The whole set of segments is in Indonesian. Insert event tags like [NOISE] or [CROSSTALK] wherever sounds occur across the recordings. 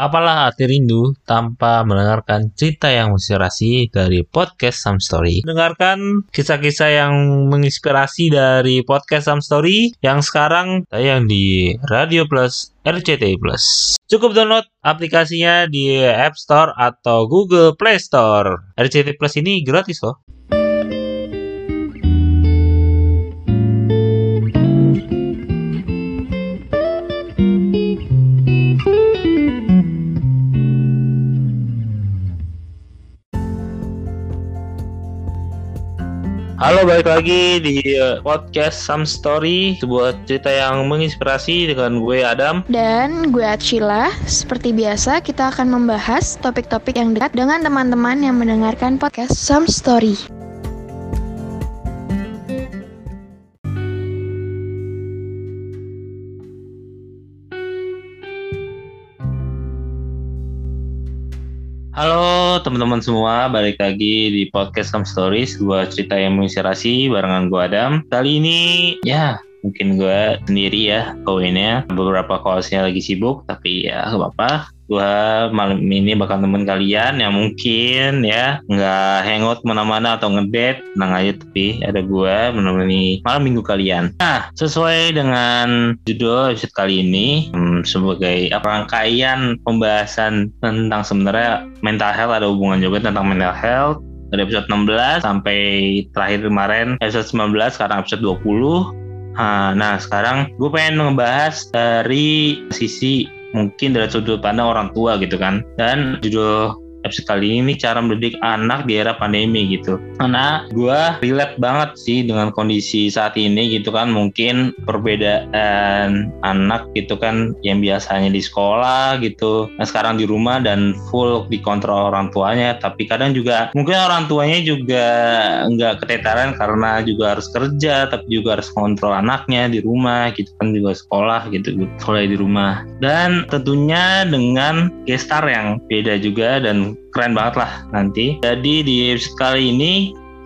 Apalah arti rindu tanpa mendengarkan cerita yang menginspirasi dari podcast Some Story. Dengarkan kisah-kisah yang menginspirasi dari podcast Some Story yang sekarang tayang di Radio Plus RCTI Plus. Cukup download aplikasinya di App Store atau Google Play Store. RCTI Plus ini gratis loh. Halo, balik lagi di uh, podcast Some Story, sebuah cerita yang menginspirasi dengan gue Adam. Dan gue Acila, seperti biasa kita akan membahas topik-topik yang dekat dengan teman-teman yang mendengarkan podcast Some Story. Halo teman-teman semua, balik lagi di podcast Some Stories, gue cerita yang menginspirasi barengan gue Adam. Kali ini ya mungkin gue sendiri ya koinnya. Beberapa kaosnya lagi sibuk tapi ya gak apa-apa gue malam ini bakal temen kalian yang mungkin ya. Nggak hangout mana-mana atau ngedate tenang aja tapi ada gue menemani malam minggu kalian. Nah sesuai dengan judul episode kali ini hmm, sebagai rangkaian pembahasan tentang sebenarnya mental health ada hubungan juga tentang mental health. Dari episode 16 sampai terakhir kemarin episode 19 sekarang episode 20 Nah, sekarang gue pengen ngebahas dari sisi mungkin dari sudut pandang orang tua gitu kan. Dan judul episode kali ini cara mendidik anak di era pandemi gitu. Karena gue relate banget sih dengan kondisi saat ini gitu kan. Mungkin perbedaan anak gitu kan yang biasanya di sekolah gitu. Nah sekarang di rumah dan full dikontrol orang tuanya. Tapi kadang juga mungkin orang tuanya juga nggak ketetaran karena juga harus kerja. Tapi juga harus kontrol anaknya di rumah gitu kan juga sekolah gitu. Sekolah di rumah. Dan tentunya dengan gestar yang beda juga dan keren banget lah nanti. Jadi di episode kali ini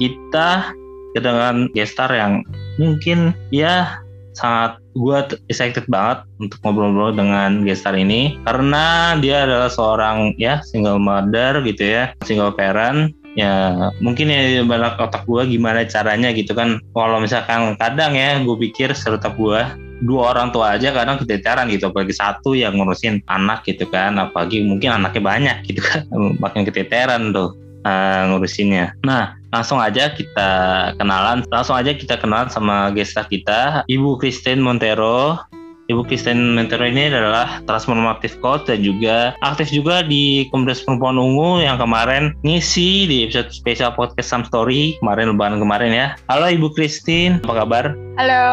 kita kedatangan gestar yang mungkin ya sangat gue excited banget untuk ngobrol-ngobrol dengan gestar ini. Karena dia adalah seorang ya single mother gitu ya single parent. Ya mungkin ya banyak otak gue gimana caranya gitu kan. Kalau misalkan kadang ya gue pikir serutak gue dua orang tua aja kadang keteteran gitu apalagi satu yang ngurusin anak gitu kan apalagi mungkin anaknya banyak gitu kan [LAUGHS] makin keteteran tuh uh, ngurusinnya. Nah langsung aja kita kenalan langsung aja kita kenalan sama gestar kita Ibu Christine Montero Ibu Kristen Mentero ini adalah transformatif coach dan juga aktif juga di Komunitas Perempuan Ungu yang kemarin ngisi di episode spesial podcast Some Story kemarin lebaran kemarin ya. Halo Ibu Christine, apa kabar? Halo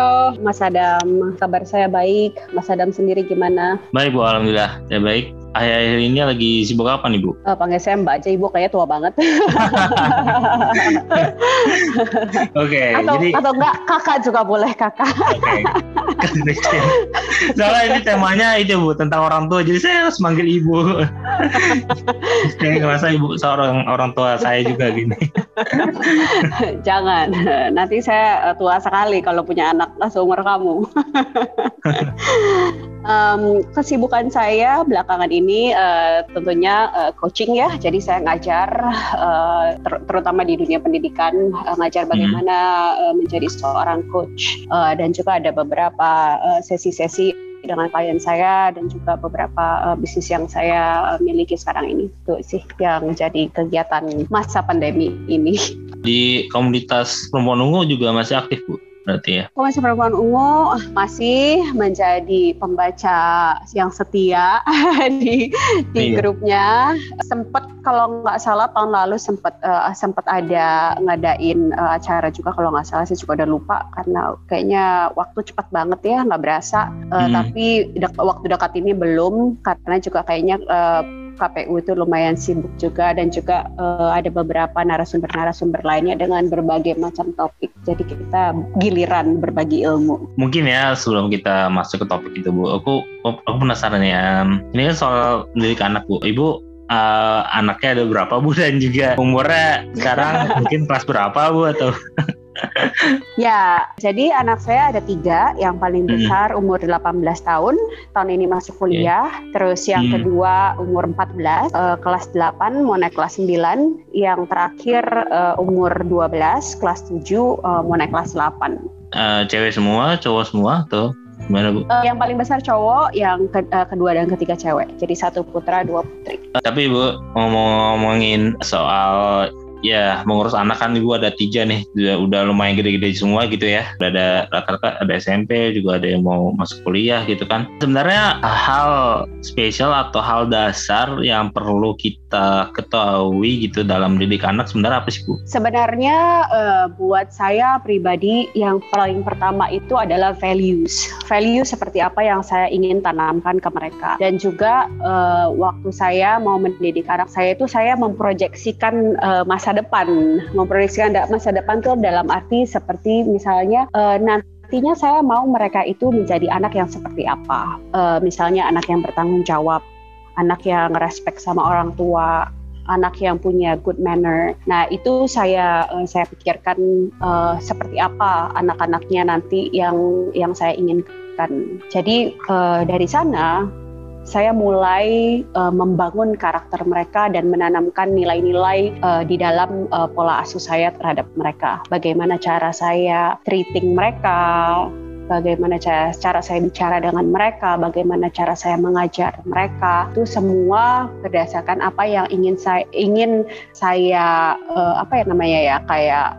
Mas Adam, kabar saya baik. Mas Adam sendiri gimana? Baik Bu, Alhamdulillah. Ya baik akhir-akhir ini lagi sibuk apa nih Bu? Uh, panggil saya Mbak aja Ibu kayaknya tua banget. [LAUGHS] Oke, okay, atau, jadi atau enggak kakak juga boleh kakak. Oke. Okay. Soalnya ini temanya itu Bu tentang orang tua, jadi saya harus manggil Ibu. [LAUGHS] saya ngerasa Ibu seorang orang tua saya juga gini. [LAUGHS] Jangan, nanti saya eh, tua sekali kalau punya anak seumur kamu. um, kesibukan saya belakangan ini uh, tentunya uh, coaching ya. Jadi saya ngajar uh, ter terutama di dunia pendidikan uh, ngajar hmm. bagaimana hmm. uh, menjadi seorang coach uh, dan juga ada beberapa sesi-sesi uh, dengan klien saya dan juga beberapa uh, bisnis yang saya uh, miliki sekarang ini. Itu sih yang jadi kegiatan masa pandemi ini. Di komunitas perempuan ungu juga masih aktif, Bu? Berarti ya. Komisi Perempuan Ungu masih menjadi pembaca yang setia [LAUGHS] di di iya. grupnya. Sempat kalau nggak salah tahun lalu sempat uh, eh, sempat ada ngadain uh, acara juga kalau nggak salah saya juga udah lupa karena kayaknya waktu cepat banget ya nggak berasa. Uh, hmm. Tapi dek waktu dekat ini belum karena juga kayaknya uh, KPU itu lumayan sibuk juga dan juga uh, ada beberapa narasumber-narasumber lainnya dengan berbagai macam topik. Jadi kita giliran berbagi ilmu. Mungkin ya sebelum kita masuk ke topik itu Bu, aku aku penasaran ya. Ini kan soal mendidik anak Bu. Ibu uh, anaknya ada berapa Bu dan juga umurnya sekarang mungkin kelas berapa Bu atau [LAUGHS] ya, jadi anak saya ada tiga. Yang paling Hmm. besar umur 18 tahun, tahun ini masuk kuliah. Terus yang Hmm. kedua umur 14, eh, kelas 8 mau naik kelas 9. Yang terakhir eh, umur 12, kelas 7 eh, mau naik kelas 8. Eh, cewek semua, cowok semua atau gimana bu? Eh, yang paling besar cowok, yang ke- eh, kedua dan ketiga cewek. Jadi satu putra, dua putri. Tapi bu ngomong-ngomongin soal ya mengurus anak kan ibu ada tiga nih udah, udah lumayan gede-gede semua gitu ya udah ada rata-rata ada SMP juga ada yang mau masuk kuliah gitu kan sebenarnya hal spesial atau hal dasar yang perlu kita ketahui gitu dalam didik anak sebenarnya apa sih bu? Sebenarnya eh, buat saya pribadi yang paling pertama itu adalah values. Value seperti apa yang saya ingin tanamkan ke mereka. Dan juga eh, waktu saya mau mendidik anak saya itu saya memproyeksikan eh, masa depan. Memproyeksikan da- masa depan itu dalam arti seperti misalnya eh, nantinya saya mau mereka itu menjadi anak yang seperti apa. Eh, misalnya anak yang bertanggung jawab, anak yang respect sama orang tua, anak yang punya good manner. Nah, itu saya eh, saya pikirkan eh, seperti apa anak-anaknya nanti yang yang saya inginkan. Jadi dari sana saya mulai eh, membangun karakter mereka dan menanamkan nilai-nilai eh, di dalam eh, pola asuh saya terhadap mereka. Bagaimana cara saya treating mereka, bagaimana cara, cara saya bicara dengan mereka, bagaimana cara saya mengajar mereka, itu semua berdasarkan apa yang ingin saya ingin saya eh, apa ya namanya ya kayak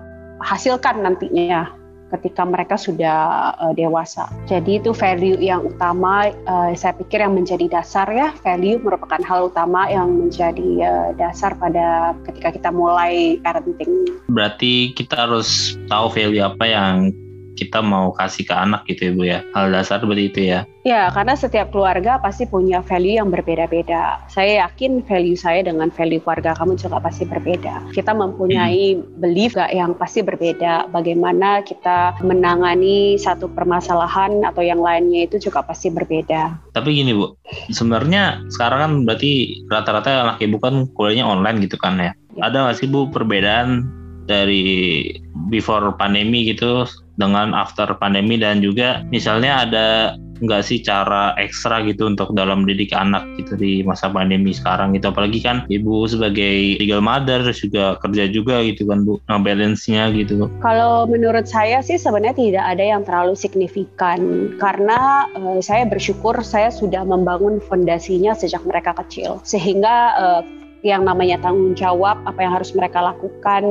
hasilkan nantinya ketika mereka sudah eh, dewasa. Jadi itu value yang utama eh, saya pikir yang menjadi dasar ya value merupakan hal utama yang menjadi eh, dasar pada ketika kita mulai parenting. Berarti kita harus tahu value apa yang kita mau kasih ke anak gitu ya bu ya hal dasar seperti itu ya Ya, karena setiap keluarga pasti punya value yang berbeda-beda. Saya yakin value saya dengan value keluarga kamu juga pasti berbeda. Kita mempunyai belief gak yang pasti berbeda. Bagaimana kita menangani satu permasalahan atau yang lainnya itu juga pasti berbeda. Tapi gini bu, sebenarnya sekarang kan berarti rata-rata anak ibu kan kuliahnya online gitu kan ya. Ya. Ada nggak sih bu perbedaan dari before pandemi gitu dengan after pandemi dan juga misalnya ada nggak sih cara ekstra gitu untuk dalam mendidik anak gitu di masa pandemi sekarang gitu. Apalagi kan ibu sebagai legal mother terus juga kerja juga gitu kan bu balance-nya gitu. Kalau menurut saya sih sebenarnya tidak ada yang terlalu signifikan. Karena eh, saya bersyukur saya sudah membangun fondasinya sejak mereka kecil. Sehingga eh, yang namanya tanggung jawab apa yang harus mereka lakukan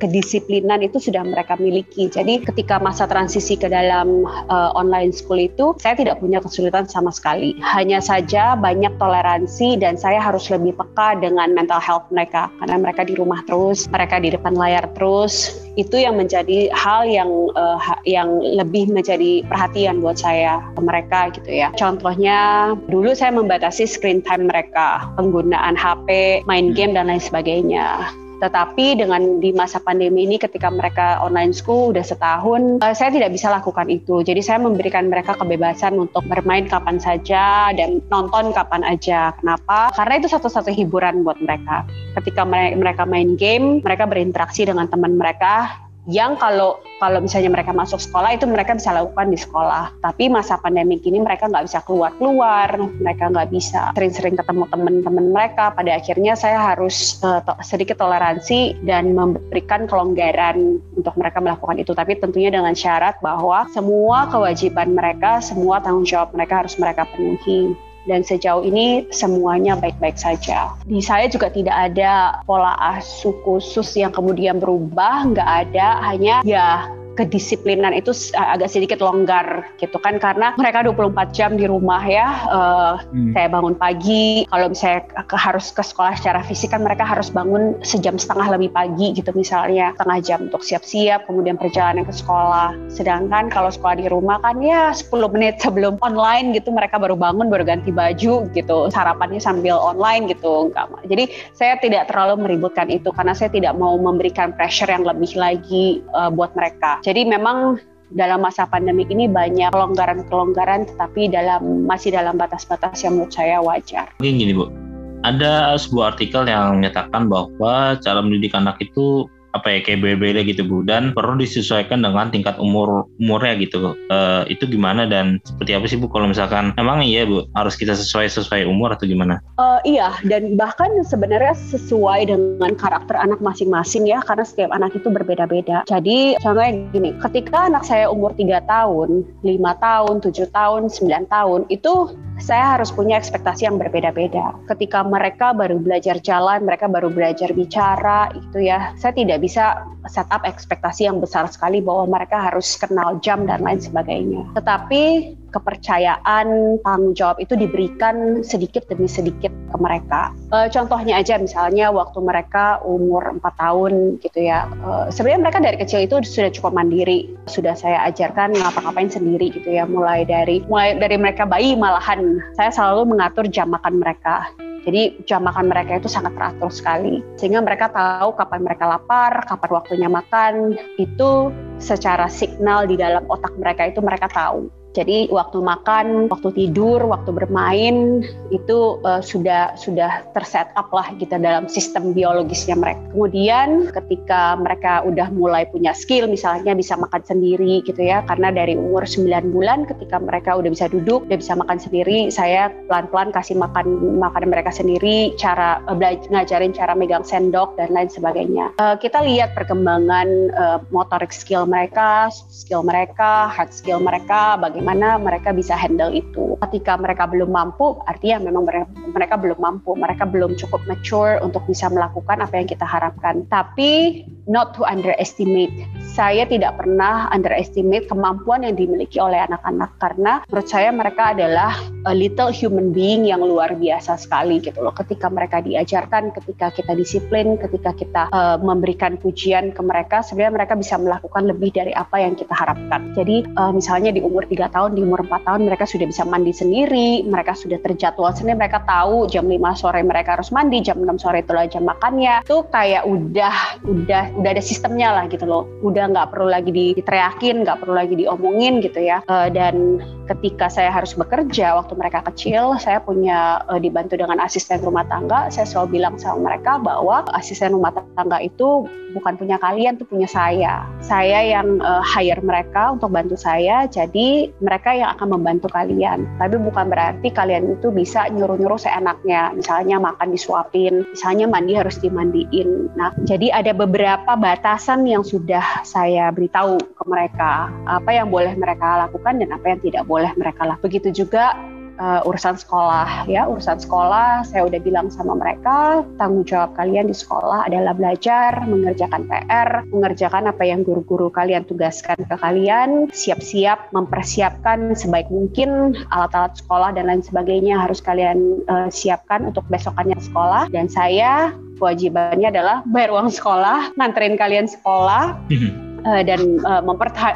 kedisiplinan itu sudah mereka miliki. Jadi ketika masa transisi ke dalam eh, online school itu saya tidak punya kesulitan sama sekali. Hanya saja banyak toleransi dan saya harus lebih peka dengan mental health mereka. Karena mereka di rumah terus mereka di depan layar terus itu yang menjadi hal yang ha- yang lebih menjadi perhatian buat saya ke mereka gitu ya. Contohnya dulu saya membatasi screen time mereka, penggunaan HP, main game dan lain sebagainya. Tetapi dengan di masa pandemi ini ketika mereka online school udah setahun, eh, saya tidak bisa lakukan itu. Jadi saya memberikan mereka kebebasan untuk bermain kapan saja dan nonton kapan aja. Kenapa? Karena itu satu-satu hiburan buat mereka ketika mere- mereka main game, mereka berinteraksi dengan teman mereka yang kalau kalau misalnya mereka masuk sekolah itu mereka bisa lakukan di sekolah. Tapi masa pandemi ini mereka nggak bisa keluar-keluar, mereka nggak bisa sering-sering ketemu teman-teman mereka. Pada akhirnya saya harus to- sedikit toleransi dan memberikan kelonggaran untuk mereka melakukan itu. Tapi tentunya dengan syarat bahwa semua kewajiban mereka, semua tanggung jawab mereka harus mereka penuhi dan sejauh ini semuanya baik-baik saja. Di saya juga tidak ada pola asuh khusus yang kemudian berubah, nggak ada, hanya ya kedisiplinan itu agak sedikit longgar gitu kan. Karena mereka 24 jam di rumah ya eh, saya bangun pagi. Kalau misalnya ke- harus ke sekolah secara fisik kan mereka harus bangun sejam setengah lebih pagi gitu misalnya. Setengah jam untuk siap-siap kemudian perjalanan ke sekolah. Sedangkan kalau sekolah di rumah kan ya 10 menit sebelum online gitu mereka baru bangun baru ganti baju gitu. Sarapannya sambil online gitu enggak jadi saya tidak terlalu meributkan itu karena saya tidak mau memberikan pressure yang lebih lagi eh, buat mereka jadi memang dalam masa pandemi ini banyak kelonggaran-kelonggaran tetapi dalam masih dalam batas-batas yang menurut saya wajar. Mungkin gini Bu, ada sebuah artikel yang menyatakan bahwa cara mendidik anak itu apa ya kayak beda-beda gitu Bu dan perlu disesuaikan dengan tingkat umur umurnya gitu. Uh, itu gimana dan seperti apa sih Bu kalau misalkan emang iya Bu harus kita sesuai sesuai umur atau gimana? Uh, iya dan bahkan sebenarnya sesuai dengan karakter anak masing-masing ya karena setiap anak itu berbeda-beda. Jadi contohnya gini, ketika anak saya umur 3 tahun, 5 tahun, 7 tahun, 9 tahun itu saya harus punya ekspektasi yang berbeda-beda. Ketika mereka baru belajar jalan, mereka baru belajar bicara, itu ya, saya tidak bisa setup ekspektasi yang besar sekali bahwa mereka harus kenal jam dan lain sebagainya. Tetapi kepercayaan, tanggung jawab itu diberikan sedikit demi sedikit ke mereka. E, contohnya aja misalnya waktu mereka umur 4 tahun gitu ya. E, sebenarnya mereka dari kecil itu sudah cukup mandiri. Sudah saya ajarkan ngapa-ngapain sendiri gitu ya. Mulai dari mulai dari mereka bayi malahan saya selalu mengatur jam makan mereka. Jadi jam makan mereka itu sangat teratur sekali. Sehingga mereka tahu kapan mereka lapar, kapan waktunya makan. Itu secara signal di dalam otak mereka itu mereka tahu. Jadi waktu makan, waktu tidur, waktu bermain itu uh, sudah sudah terset up lah gitu dalam sistem biologisnya mereka. Kemudian ketika mereka udah mulai punya skill misalnya bisa makan sendiri gitu ya karena dari umur 9 bulan ketika mereka udah bisa duduk, udah bisa makan sendiri, saya pelan-pelan kasih makan makan mereka sendiri, cara uh, ngajarin cara megang sendok dan lain sebagainya. Uh, kita lihat perkembangan uh, motorik skill mereka, skill mereka, hard skill mereka, bagaimana bagaimana mereka bisa handle itu. Ketika mereka belum mampu, artinya memang mereka, mereka belum mampu, mereka belum cukup mature untuk bisa melakukan apa yang kita harapkan. Tapi not to underestimate. Saya tidak pernah underestimate kemampuan yang dimiliki oleh anak-anak karena menurut saya mereka adalah a little human being yang luar biasa sekali gitu loh. Ketika mereka diajarkan, ketika kita disiplin, ketika kita uh, memberikan pujian ke mereka, sebenarnya mereka bisa melakukan lebih dari apa yang kita harapkan. Jadi uh, misalnya di umur 3 tahun, di umur 4 tahun mereka sudah bisa mandi sendiri, mereka sudah terjadwal sendiri, mereka tahu jam 5 sore mereka harus mandi, jam 6 sore itulah jam makannya. Itu kayak udah udah udah ada sistemnya lah gitu loh. Udah nggak perlu lagi diteriakin, nggak perlu lagi diomongin gitu ya. Uh, dan ketika saya harus bekerja waktu mereka kecil, saya punya uh, dibantu dengan asisten rumah tangga. Saya selalu bilang sama mereka bahwa asisten rumah tangga itu bukan punya kalian, tuh punya saya. Saya yang uh, hire mereka untuk bantu saya, jadi mereka yang akan membantu kalian. Tapi bukan berarti kalian itu bisa nyuruh-nyuruh seenaknya. Misalnya makan disuapin, misalnya mandi harus dimandiin. Nah, jadi ada beberapa batasan yang sudah saya beritahu ke mereka. Apa yang boleh mereka lakukan dan apa yang tidak boleh mereka lakukan. Begitu juga uh, urusan sekolah ya. Urusan sekolah saya udah bilang sama mereka tanggung jawab kalian di sekolah adalah belajar mengerjakan PR mengerjakan apa yang guru-guru kalian tugaskan ke kalian siap-siap mempersiapkan sebaik mungkin alat-alat sekolah dan lain sebagainya harus kalian uh, siapkan untuk besokannya sekolah. Dan saya kewajibannya adalah bayar uang sekolah nganterin kalian sekolah mhm uh, dan uh,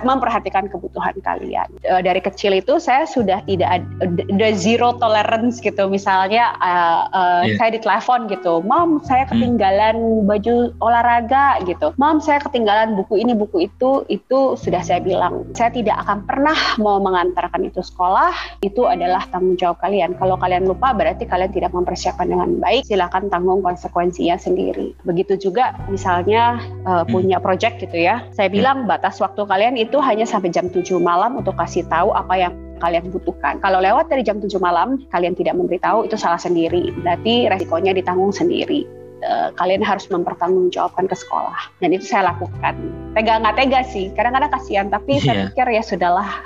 memperhatikan kebutuhan kalian. Uh, dari kecil itu saya sudah tidak ada zero tolerance gitu. Misalnya uh, uh, yeah. saya ditelepon gitu, "Mom, saya hmm. ketinggalan hmm. baju olahraga" gitu. "Mom, saya ketinggalan buku ini, buku itu." Itu sudah saya bilang, saya tidak akan pernah mau mengantarkan itu sekolah. Itu adalah tanggung jawab kalian. Kalau kalian lupa berarti kalian tidak mempersiapkan dengan baik. Silakan tanggung konsekuensinya sendiri. Begitu juga misalnya uh, punya project gitu ya. Saya bilang batas waktu kalian itu hanya sampai jam 7 malam untuk kasih tahu apa yang kalian butuhkan. Kalau lewat dari jam 7 malam, kalian tidak memberitahu, itu salah sendiri. Berarti resikonya ditanggung sendiri. Uh, kalian harus mempertanggungjawabkan ke sekolah. Dan itu saya lakukan. Tega nggak tega sih. Kadang-kadang kasihan tapi yeah. saya iya. pikir ya sudahlah. [LAUGHS]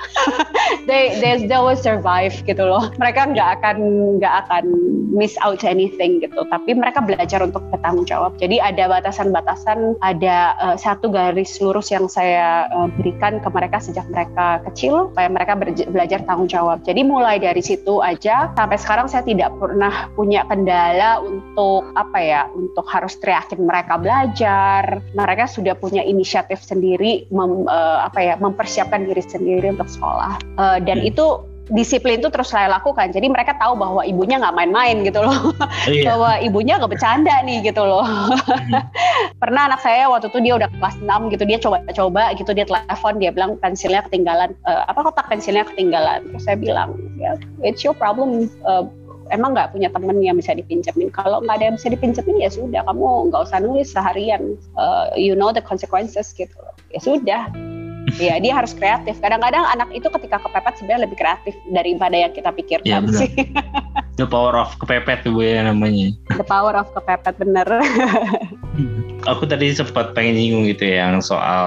They, they they will survive gitu loh. Mereka nggak akan nggak akan miss out anything gitu. Tapi mereka belajar untuk bertanggung jawab jadi ada batasan-batasan ada uh, satu garis lurus yang saya uh, berikan ke mereka sejak mereka kecil supaya mereka belajar tanggung jawab jadi mulai dari situ aja sampai sekarang saya tidak pernah punya kendala untuk apa ya untuk harus teriakin mereka belajar. Mereka sudah punya inisiatif sendiri mem, uh, apa ya mempersiapkan diri sendiri untuk sekolah. Uh, dan hmm. itu disiplin itu terus saya lakukan. Jadi mereka tahu bahwa ibunya nggak main-main gitu loh. [LAUGHS] Iya. bahwa ibunya nggak bercanda nih gitu loh. Hmm. [LAUGHS] Pernah anak saya waktu itu dia udah kelas 6 gitu, dia coba-coba gitu, dia telepon, dia bilang pensilnya ketinggalan, uh, apa kotak pensilnya ketinggalan. Terus saya bilang, ya, it's your problem. Uh, emang nggak punya temen yang bisa dipinjemin. Kalau nggak ada yang bisa dipinjemin ya sudah. Kamu nggak usah nulis seharian. Uh, you know the consequences gitu. Ya sudah. [LAUGHS] Ya dia harus kreatif. Kadang-kadang anak itu ketika kepepet sebenarnya lebih kreatif daripada yang kita pikirkan ya, sih. [LAUGHS] The power of kepepet tuh ya namanya. The power of kepepet bener. [LAUGHS] Aku tadi sempat pengen nyinggung gitu ya yang soal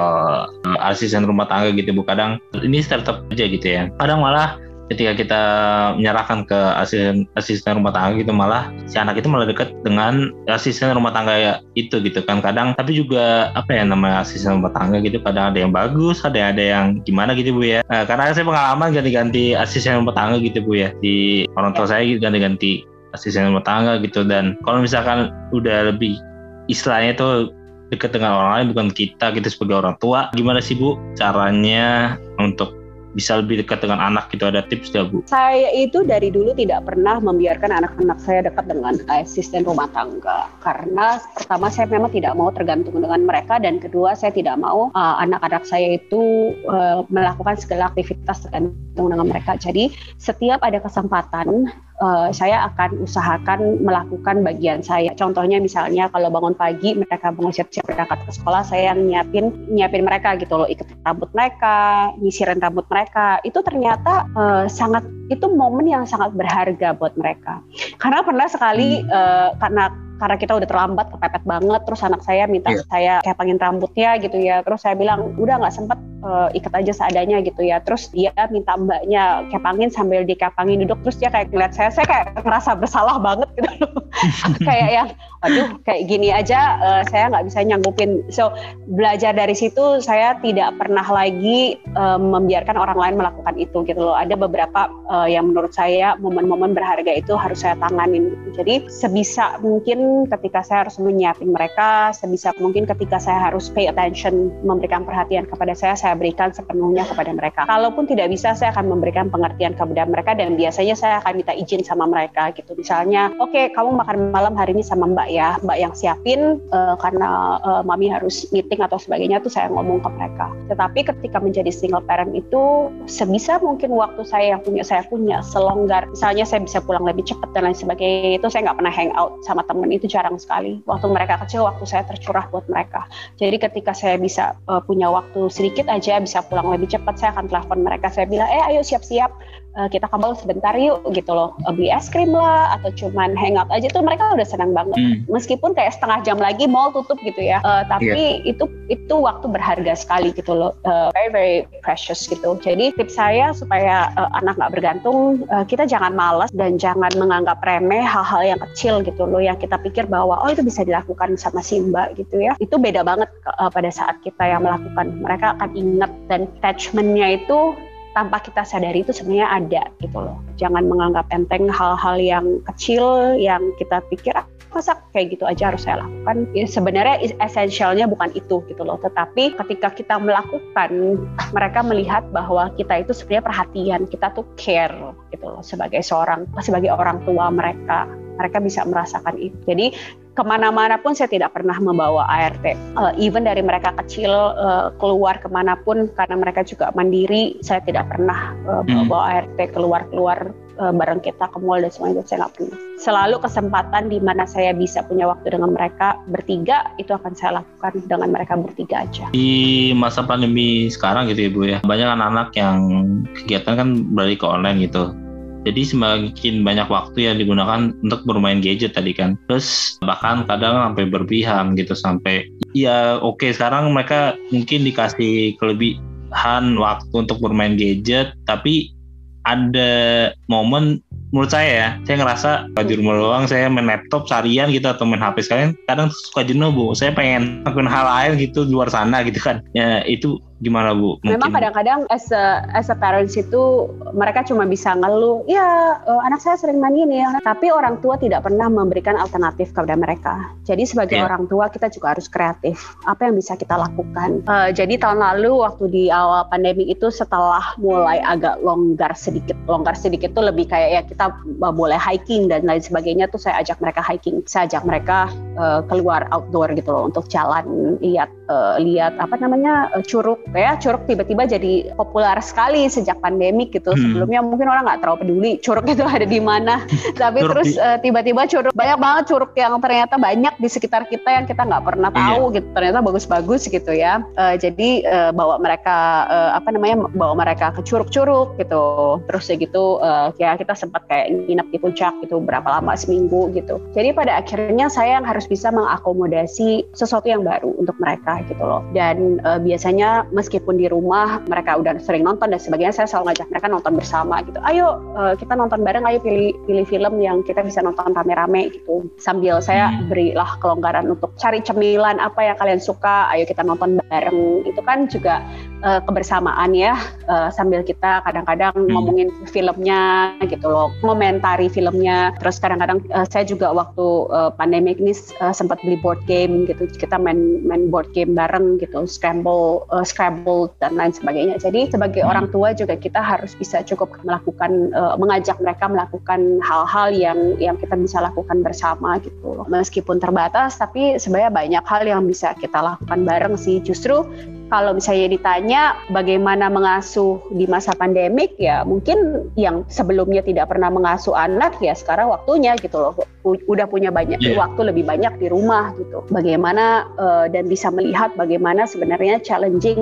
uh, asisten rumah tangga gitu bu. Kadang ini startup aja gitu ya. Kadang malah ketika kita menyerahkan ke asisten asisten rumah tangga gitu malah si anak itu malah dekat dengan asisten rumah tangga ya itu gitu kan. Kadang tapi juga apa ya namanya asisten rumah tangga gitu kadang ada yang bagus ada yang ada yang gimana gitu bu ya. Nah, karena saya pengalaman ganti-ganti asisten rumah tangga gitu bu ya. Di orang tua saya ganti-ganti asisten rumah tangga gitu. Dan kalau misalkan udah lebih istilahnya itu dekat dengan orang lain bukan kita gitu sebagai orang tua gimana sih bu caranya untuk bisa lebih dekat dengan anak gitu ada tips ya Bu? Saya itu dari dulu tidak pernah membiarkan anak-anak saya dekat dengan asisten rumah tangga karena pertama saya memang tidak mau tergantung dengan mereka dan kedua saya tidak mau uh, anak-anak saya itu uh, melakukan segala aktivitas tergantung dengan mereka. Jadi setiap ada kesempatan uh, saya akan usahakan melakukan bagian saya. Contohnya misalnya kalau bangun pagi mereka mau siap-siap berangkat ke sekolah, saya yang nyiapin nyiapin mereka gitu loh, ikut rambut mereka, nyisirin rambut mereka. Itu ternyata uh, sangat itu momen yang sangat berharga buat mereka. Karena pernah sekali hmm. uh, karena karena kita udah terlambat kepepet banget terus anak saya minta yeah. saya kepangin rambutnya gitu ya. Terus saya bilang udah nggak sempet uh, ikat aja seadanya gitu ya. Terus dia minta mbaknya kepangin sambil dikepangin duduk terus dia kayak ngeliat saya saya kayak ngerasa bersalah banget gitu [LAUGHS] kayak yang aduh kayak gini aja uh, saya nggak bisa nyanggupin. So belajar dari situ saya tidak pernah lagi uh, membiarkan orang lain melakukan itu gitu loh. Ada beberapa uh, yang menurut saya momen-momen berharga itu harus saya tanganin. Jadi sebisa mungkin ketika saya harus menyiapin mereka, sebisa mungkin ketika saya harus pay attention, memberikan perhatian kepada saya, saya berikan sepenuhnya kepada mereka. Kalaupun tidak bisa, saya akan memberikan pengertian kepada mereka dan biasanya saya akan minta izin sama mereka gitu. Misalnya, oke okay, kamu makan malam hari ini sama mbak ya, mbak yang siapin uh, karena uh, mami harus meeting atau sebagainya tuh saya ngomong ke mereka. Tetapi ketika menjadi single parent itu sebisa mungkin waktu saya yang punya saya punya selonggar. Misalnya saya bisa pulang lebih cepat dan lain sebagainya itu saya nggak pernah hang out sama temen itu jarang sekali. Waktu mereka kecil, waktu saya tercurah buat mereka. Jadi ketika saya bisa uh, punya waktu sedikit aja, bisa pulang lebih cepat, saya akan telepon mereka. Saya bilang, eh ayo siap-siap, uh, kita ke sebentar yuk gitu loh uh, beli es krim lah atau cuman hangout aja tuh mereka udah senang banget hmm. meskipun kayak setengah jam lagi mall tutup gitu ya uh, tapi yeah. itu itu waktu berharga sekali gitu loh. Uh, very very precious gitu. Jadi tips saya supaya uh, anak nggak bergantung uh, kita jangan malas dan jangan menganggap remeh hal-hal yang kecil gitu loh yang kita pikir bahwa oh itu bisa dilakukan sama si mbak gitu ya. Itu beda banget uh, pada saat kita yang melakukan. Mereka akan ingat dan attachmentnya itu tanpa kita sadari itu sebenarnya ada gitu loh. Jangan menganggap enteng hal-hal yang kecil yang kita pikir ah, masa kayak gitu aja harus saya lakukan. Ya, sebenarnya esensialnya bukan itu gitu loh. Tetapi ketika kita melakukan, mereka melihat bahwa kita itu sebenarnya perhatian, kita tuh care gitu loh sebagai seorang sebagai orang tua mereka. Mereka bisa merasakan itu. Jadi ke mana-mana pun saya tidak pernah membawa ART. Uh, eh, even dari mereka kecil uh, keluar ke mana pun karena mereka juga mandiri, saya tidak pernah uh, bawa ART keluar-keluar uh, bareng kita ke mall dan sebagainya. Saya nggak pernah. Selalu kesempatan di mana saya bisa punya waktu dengan mereka bertiga itu akan saya lakukan dengan mereka bertiga aja. Di masa pandemi sekarang gitu ya Bu ya, banyak anak-anak yang kegiatan kan beralih ke online gitu jadi semakin banyak waktu yang digunakan untuk bermain gadget tadi kan. Terus bahkan kadang sampai berpihak gitu sampai ya oke okay, sekarang mereka mungkin dikasih kelebihan waktu untuk bermain gadget tapi ada momen menurut saya ya, saya ngerasa kalau di rumah doang saya main laptop seharian gitu atau main HP sekalian kadang suka jenuh bu. Saya pengen lakukan hal lain gitu di luar sana gitu kan. Ya itu gimana bu? Mungkin. Memang kadang-kadang as a as a parents itu mereka cuma bisa ngeluh, ya uh, anak saya sering main ini, ya. tapi orang tua tidak pernah memberikan alternatif kepada mereka. Jadi sebagai yeah. orang tua kita juga harus kreatif. Apa yang bisa kita lakukan? Uh, jadi tahun lalu waktu di awal pandemi itu setelah mulai agak longgar sedikit, longgar sedikit tuh lebih kayak ya kita boleh hiking dan lain sebagainya tuh saya ajak mereka hiking, saya ajak mereka uh, keluar outdoor gitu loh untuk jalan lihat uh, lihat apa namanya uh, curug ya curug tiba-tiba jadi populer sekali sejak pandemik gitu hmm. sebelumnya mungkin orang nggak terlalu peduli curug itu ada di mana [LAUGHS] tapi terus uh, tiba-tiba curug banyak banget curug yang ternyata banyak di sekitar kita yang kita nggak pernah iya. tahu iya. gitu ternyata bagus-bagus gitu ya uh, jadi uh, bawa mereka uh, apa namanya bawa mereka ke curug-curug gitu terus ya gitu uh, ya kita sempat kayak nginep di puncak gitu berapa lama seminggu gitu jadi pada akhirnya saya yang harus bisa mengakomodasi sesuatu yang baru untuk mereka gitu loh dan uh, biasanya meskipun di rumah mereka udah sering nonton dan sebagainya saya selalu ngajak mereka nonton bersama gitu. Ayo uh, kita nonton bareng ayo pilih pilih film yang kita bisa nonton rame-rame gitu. Sambil saya hmm. berilah kelonggaran untuk cari cemilan apa yang kalian suka ayo kita nonton bareng. Itu kan juga uh, kebersamaan ya uh, sambil kita kadang-kadang hmm. ngomongin filmnya gitu loh komentari filmnya. Terus kadang-kadang uh, saya juga waktu uh, pandemi ini uh, sempat beli board game gitu. Kita main main board game bareng gitu scramble uh, scrabble dan lain sebagainya. Jadi sebagai hmm. orang tua juga kita harus bisa cukup melakukan uh, mengajak mereka melakukan hal-hal yang yang kita bisa lakukan bersama gitu loh. Meskipun terbatas tapi sebenarnya banyak hal yang bisa kita lakukan bareng sih. Justru kalau misalnya ditanya bagaimana mengasuh di masa pandemik ya mungkin yang sebelumnya tidak pernah mengasuh anak ya sekarang waktunya gitu loh udah punya banyak yeah. waktu lebih banyak di rumah gitu bagaimana uh, dan bisa melihat bagaimana sebenarnya challenging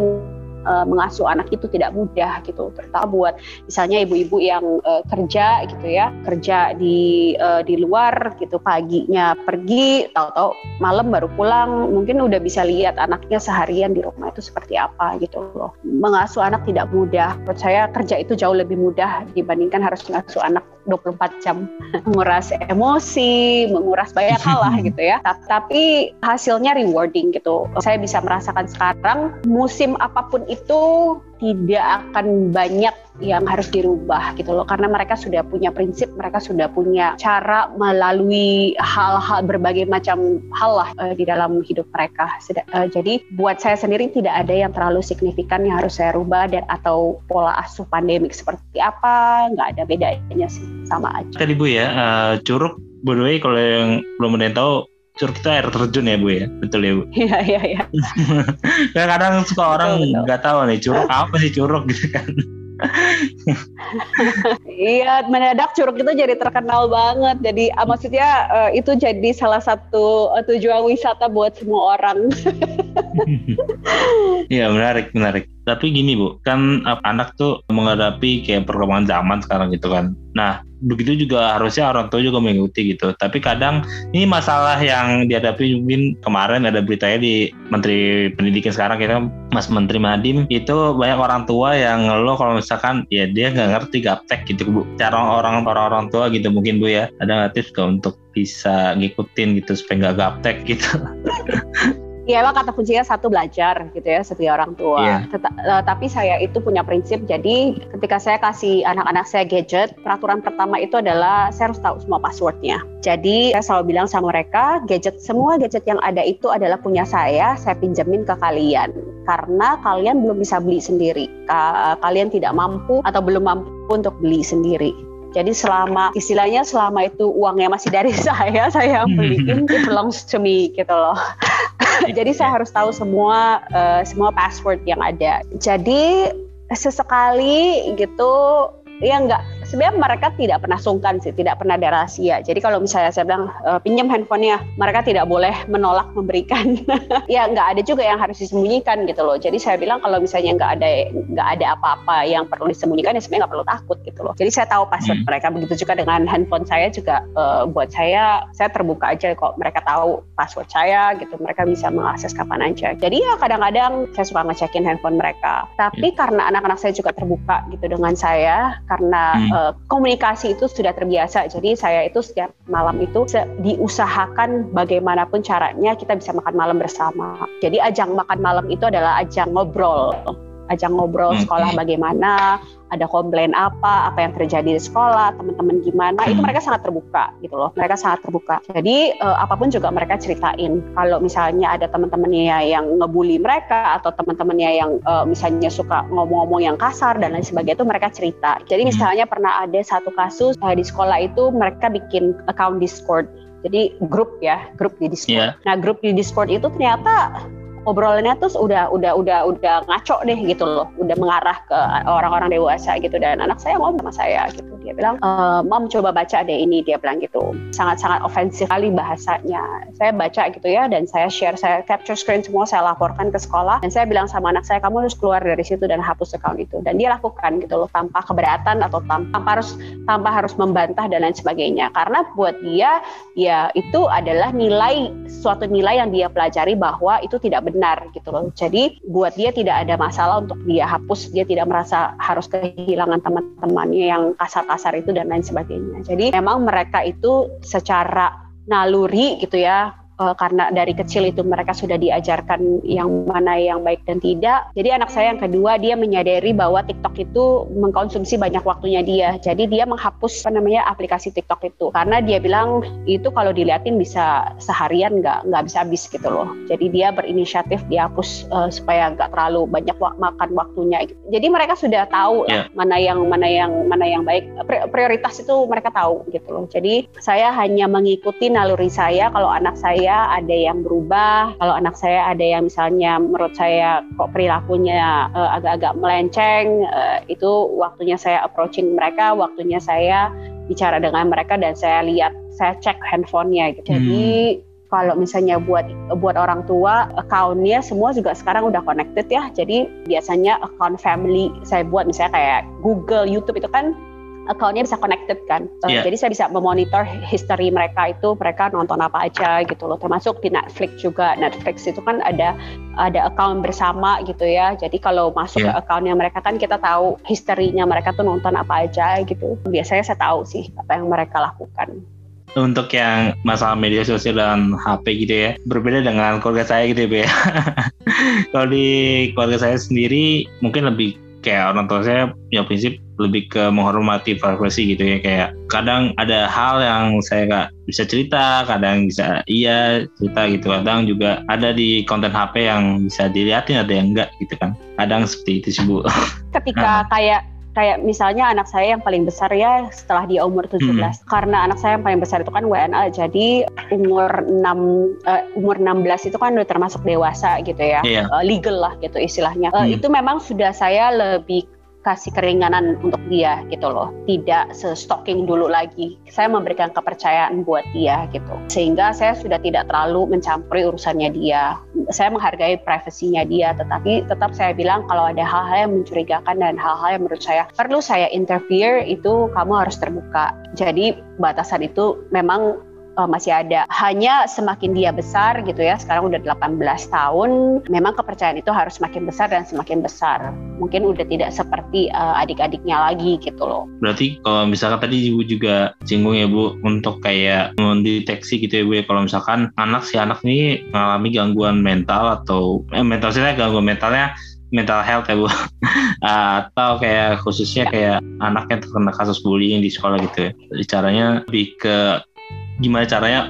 uh, mengasuh anak itu tidak mudah gitu terutama buat misalnya ibu-ibu yang uh, kerja gitu ya kerja di uh, di luar gitu paginya pergi tahu-tahu malam baru pulang mungkin udah bisa lihat anaknya seharian di rumah itu seperti apa gitu loh. Mengasuh anak tidak mudah. Menurut saya kerja itu jauh lebih mudah dibandingkan harus mengasuh anak 24 jam menguras emosi, menguras banyak hal lah [LAUGHS] gitu ya. Tapi hasilnya rewarding gitu. Saya bisa merasakan sekarang musim apa pun itu tidak akan banyak yang harus dirubah gitu loh. Karena mereka sudah punya prinsip mereka sudah punya cara melalui hal-hal berbagai macam hal lah uh, di dalam hidup mereka. Uh, jadi buat saya sendiri tidak ada yang terlalu signifikan yang harus saya rubah dan atau pola asuh pandemik seperti apa nggak ada bedanya sih. Sama aja. Tadi bu ya uh, curug by the way kalau yang belum ada yang tahu curug kita air terjun ya bu ya? Betul ya bu? [LAUGHS] Iya iya iya. [LAUGHS] Ya kadang suka orang nggak tahu nih curug apa sih curug gitu kan? [LAUGHS] Iya mendadak curug itu jadi terkenal banget. Jadi uh, maksudnya uh, itu jadi salah satu uh, tujuan wisata buat semua orang. Iya menarik menarik tapi gini bu kan anak tuh menghadapi kayak perkembangan zaman sekarang gitu kan. Nah begitu juga harusnya orang tua juga mengikuti gitu. Tapi kadang ini masalah yang dihadapi mungkin kemarin ada beritanya di Menteri Pendidikan sekarang kita Mas Menteri Madim itu banyak orang tua yang lo kalau misalkan ya dia nggak ngerti gaptek gitu bu. Cara orang orang orang tua gitu mungkin bu ya. Ada nggak tips untuk bisa ngikutin gitu supaya nggak gaptek gitu [LAUGHS] Ya emang kata kuncinya satu belajar gitu ya setiap orang tua. Yeah. Teta, uh, tapi saya itu punya prinsip jadi ketika saya kasih anak-anak saya gadget, peraturan pertama itu adalah saya harus tahu semua passwordnya. Jadi saya selalu bilang sama mereka, gadget semua gadget yang ada itu adalah punya saya, saya pinjemin ke kalian karena kalian belum bisa beli sendiri. Ka kalian tidak mampu atau belum mampu untuk beli sendiri. Jadi selama istilahnya selama itu uangnya masih dari [LAUGHS] saya, saya [LAUGHS] beliin it belongs to me gitu loh. Jadi saya harus tahu semua uh, semua password yang ada. Jadi sesekali gitu ya nggak sebenarnya mereka tidak pernah sungkan sih, tidak pernah ada rahasia. Jadi kalau misalnya saya bilang e, pinjam handphonenya, mereka tidak boleh menolak memberikan. [LAUGHS] ya nggak ada juga yang harus disembunyikan gitu loh. Jadi saya bilang kalau misalnya nggak ada nggak ada apa-apa yang perlu disembunyikan ya sebenarnya nggak perlu takut gitu loh. Jadi saya tahu password hmm. mereka. Begitu juga dengan handphone saya juga uh, buat saya saya terbuka aja kok mereka tahu password saya gitu. Mereka bisa mengakses kapan aja. Jadi ya kadang-kadang saya suka ngecekin handphone mereka. Tapi hmm. karena anak-anak saya juga terbuka gitu dengan saya karena hmm. uh, komunikasi itu sudah terbiasa. Jadi saya itu setiap malam itu diusahakan bagaimanapun caranya kita bisa makan malam bersama. Jadi ajang makan malam itu adalah ajang ngobrol ajang ngobrol sekolah bagaimana, ada komplain apa, apa yang terjadi di sekolah, teman-teman gimana, itu Hmm. mereka sangat terbuka gitu loh. Mereka sangat terbuka. Jadi uh, apa pun juga mereka ceritain. Kalau misalnya ada teman-temannya yang ngebully mereka atau teman-temannya yang uh, misalnya suka ngomong-ngomong yang kasar dan lain sebagainya itu mereka cerita. Jadi Hmm. misalnya pernah ada satu kasus uh, di sekolah itu mereka bikin account Discord. Jadi grup ya, grup di Discord. Iya. Nah, grup di Discord itu ternyata obrolannya tuh udah udah udah udah ngaco deh gitu loh, udah mengarah ke orang-orang dewasa gitu dan anak saya ngomong sama saya gitu. Dia bilang, e, "Mom coba baca deh ini." Dia bilang gitu. Sangat-sangat ofensif kali bahasanya. Saya baca gitu ya dan saya share, saya capture screen semua, saya laporkan ke sekolah dan saya bilang sama anak saya, "Kamu harus keluar dari situ dan hapus account itu." Dan dia lakukan gitu loh tanpa keberatan atau tanpa, tanpa harus tanpa harus membantah dan lain sebagainya. Karena buat dia ya itu adalah nilai suatu nilai yang dia pelajari bahwa itu tidak benar gitu loh. Jadi buat dia tidak ada masalah untuk dia hapus, dia tidak merasa harus kehilangan teman-temannya yang kasar-kasar itu dan lain sebagainya. Jadi memang mereka itu secara naluri gitu ya eh, karena dari kecil itu mereka sudah diajarkan yang mana yang baik dan tidak. Jadi anak saya yang kedua dia menyadari bahwa TikTok itu mengkonsumsi banyak waktunya dia. Jadi dia menghapus apa namanya aplikasi TikTok itu karena dia bilang itu kalau diliatin bisa seharian nggak nggak bisa habis gitu loh. Jadi dia berinisiatif dihapus eh, supaya nggak terlalu banyak wa- makan waktunya. Jadi mereka sudah tahu lah mana yang mana yang mana yang baik. Pri- Prioritas itu mereka tahu gitu loh. Jadi saya hanya mengikuti naluri saya kalau anak saya ada yang berubah, kalau anak saya ada yang misalnya menurut saya kok perilakunya eh, agak-agak melenceng, eh, itu waktunya saya approaching mereka, waktunya saya bicara dengan mereka dan saya lihat, saya cek handphonenya gitu. Jadi kalau misalnya buat buat orang tua accountnya semua juga sekarang udah connected ya. Jadi biasanya account family saya buat misalnya kayak Google YouTube itu kan accountnya bisa connected kan Eh, Iya. jadi saya bisa memonitor history mereka itu mereka nonton apa aja gitu loh termasuk di Netflix juga Netflix itu kan ada ada account bersama gitu ya jadi kalau masuk Iya. ke accountnya mereka kan kita tahu historinya mereka tuh nonton apa aja gitu biasanya saya tahu sih apa yang mereka lakukan Untuk yang masalah media sosial dan HP gitu ya, berbeda dengan keluarga saya gitu ya, ya. [LAUGHS] Kalau di keluarga saya sendiri mungkin lebih kayak orang tua saya punya prinsip lebih ke menghormati privasi gitu ya kayak kadang ada hal yang saya nggak bisa cerita kadang bisa iya cerita gitu kadang juga ada di konten HP yang bisa dilihatin ada yang enggak gitu kan. Kadang seperti itu sih bu. [LAUGHS] Ketika kayak kayak misalnya anak saya yang paling besar ya setelah dia umur 17 karena anak saya yang paling besar itu kan WNA jadi umur 6 eh, umur 16 itu kan udah termasuk dewasa gitu ya. Iya. Eh, legal lah gitu istilahnya. Hmm. itu memang sudah saya lebih kasih keringanan untuk dia gitu loh. Tidak se-stalking dulu lagi. Saya memberikan kepercayaan buat dia gitu. Sehingga saya sudah tidak terlalu mencampuri urusannya dia. Saya menghargai privasinya dia tetapi tetap saya bilang kalau ada hal-hal yang mencurigakan dan hal-hal yang menurut saya perlu saya interfere itu kamu harus terbuka. Jadi batasan itu memang eh, masih ada. Hanya semakin dia besar gitu ya sekarang udah 18 tahun memang kepercayaan itu harus semakin besar dan semakin besar. Mungkin udah tidak seperti eh, adik-adiknya lagi gitu loh. Berarti kalau misalkan tadi ibu juga singgung ya bu untuk kayak mendeteksi gitu ya bu ya. Kalau misalkan anak si anak ini mengalami gangguan mental atau eh, mental saya gangguan mentalnya mental health ya bu. [LAUGHS] Atau kayak khususnya kayak anak yang terkena kasus bullying di sekolah gitu ya. Caranya lebih ke gimana caranya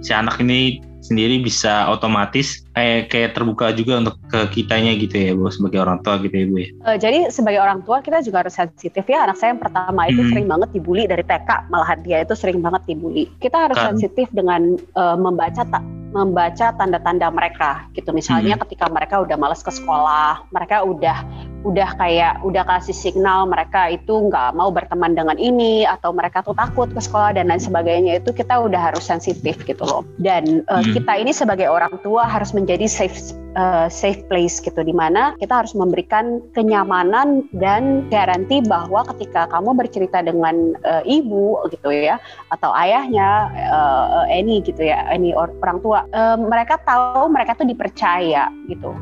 si anak ini sendiri bisa otomatis kayak kayak terbuka juga untuk ke kitanya gitu ya bu sebagai orang tua gitu ya bu ya Eh, jadi sebagai orang tua kita juga harus sensitif ya anak saya yang pertama itu Hmm. sering banget dibully dari TK malahan dia itu sering banget dibully kita harus Kan. sensitif dengan eh, membaca tak membaca tanda-tanda mereka gitu misalnya Hmm. ketika mereka udah malas ke sekolah mereka udah udah kayak udah kasih signal mereka itu nggak mau berteman dengan ini atau mereka tuh takut ke sekolah dan lain sebagainya itu kita udah harus sensitif gitu loh dan eh, Hmm. kita ini sebagai orang tua harus menjadi safe uh, safe place gitu di mana kita harus memberikan kenyamanan dan garansi bahwa ketika kamu bercerita dengan uh, ibu gitu ya atau ayahnya uh, uh, any gitu ya any or- orang tua uh, mereka tahu mereka tuh dipercaya gitu.